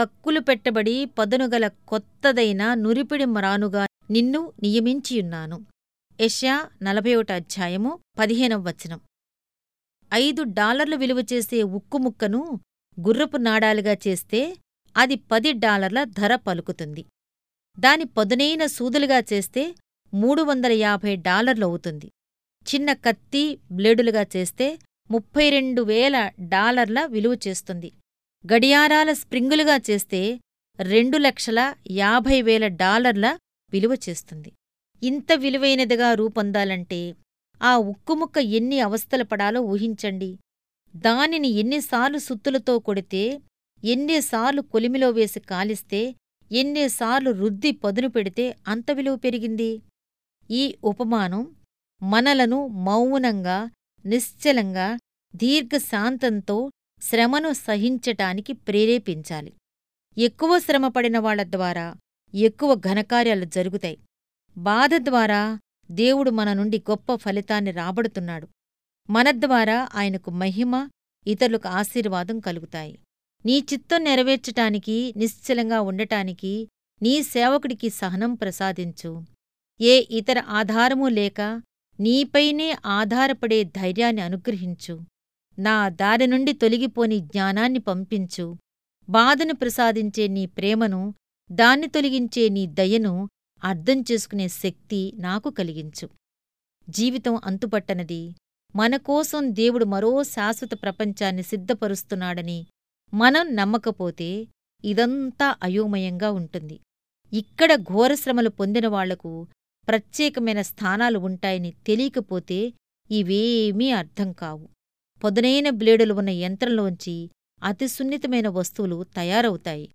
కక్కులు పెట్టబడి పదునుగల కొత్తదైన నురిపిడి మ్రానుగా నిన్ను నియమించియున్నాను. యష్యా నలభై ఒకటి అధ్యాయము పదిహేనవ వచనం. ఐదు డాలర్లు విలువ చేసే గుర్రపు నాడాలుగా చేస్తే అది పది డాలర్ల ధర పలుకుతుంది. దాని పదునైన సూదులుగా చేస్తే మూడు వందల యాభై డాలర్లు అవుతుంది. చిన్న కత్తి బ్లేడులుగా చేస్తే ముప్పై రెండు వేల డాలర్ల విలువ చేస్తుంది. గడియారాల స్ప్రింగులుగా చేస్తే రెండు లక్షల యాభై వేల డాలర్ల విలువ చేస్తుంది. ఇంత విలువైనదిగా రూపొందాలంటే ఆ ఉక్కుముక్క ఎన్ని అవస్థలు పడాలో ఊహించండి. దానిని ఎన్నిసార్లు సుత్తులతో కొడితే ఎన్నిసార్లు కొలిమిలో వేసి కాలిస్తే ఎన్నిసార్లు రుద్ది పదును పెడితే అంత విలువ పెరిగింది. ఈ ఉపమానం మనలను మౌనంగా నిశ్చలంగా దీర్ఘశాంతంతో శ్రమను సహించటానికి ప్రేరేపించాలి. ఎక్కువ శ్రమపడిన వాళ్ళ ద్వారా ఎక్కువ ఘనకార్యాలు జరుగుతాయి. బాధ ద్వారా దేవుడు మన నుండి గొప్ప ఫలితాన్ని రాబడుతున్నాడు. మన ద్వారా ఆయనకు మహిమ ఇతరులకు ఆశీర్వాదం కలుగుతాయి. నీ చిత్తం నెరవేర్చటానికి నిశ్చలంగా ఉండటానికి నీ సేవకుడికి సహనం ప్రసాదించు. ఏ ఇతర ఆధారమూ లేక నీపైనే ఆధారపడే ధైర్యాన్ని అనుగ్రహించు. నా దారి నుండి తొలగిపోని జ్ఞానాన్ని పంపించు. బాధను ప్రసాదించే నీ ప్రేమను దాన్ని తొలగించే నీ దయను అర్థం చేసుకునే శక్తి నాకు కలిగించు. జీవితం అంతుపట్టనది. మనకోసం దేవుడు మరో శాశ్వత ప్రపంచాన్ని సిద్ధపరుస్తున్నాడని మనం నమ్మకపోతే ఇదంతా అయోమయంగా ఉంటుంది. ఇక్కడ ఘోరశ్రమలు పొందిన వాళ్ళకు ప్రత్యేకమైన స్థానాలు ఉంటాయని తెలియకపోతే ఇవేమీ అర్థం కావు. పొదనైన బ్లేడులు ఉన్న యంత్రంలోంచి అతి సున్నితమైన వస్తువులు తయారవుతాయి.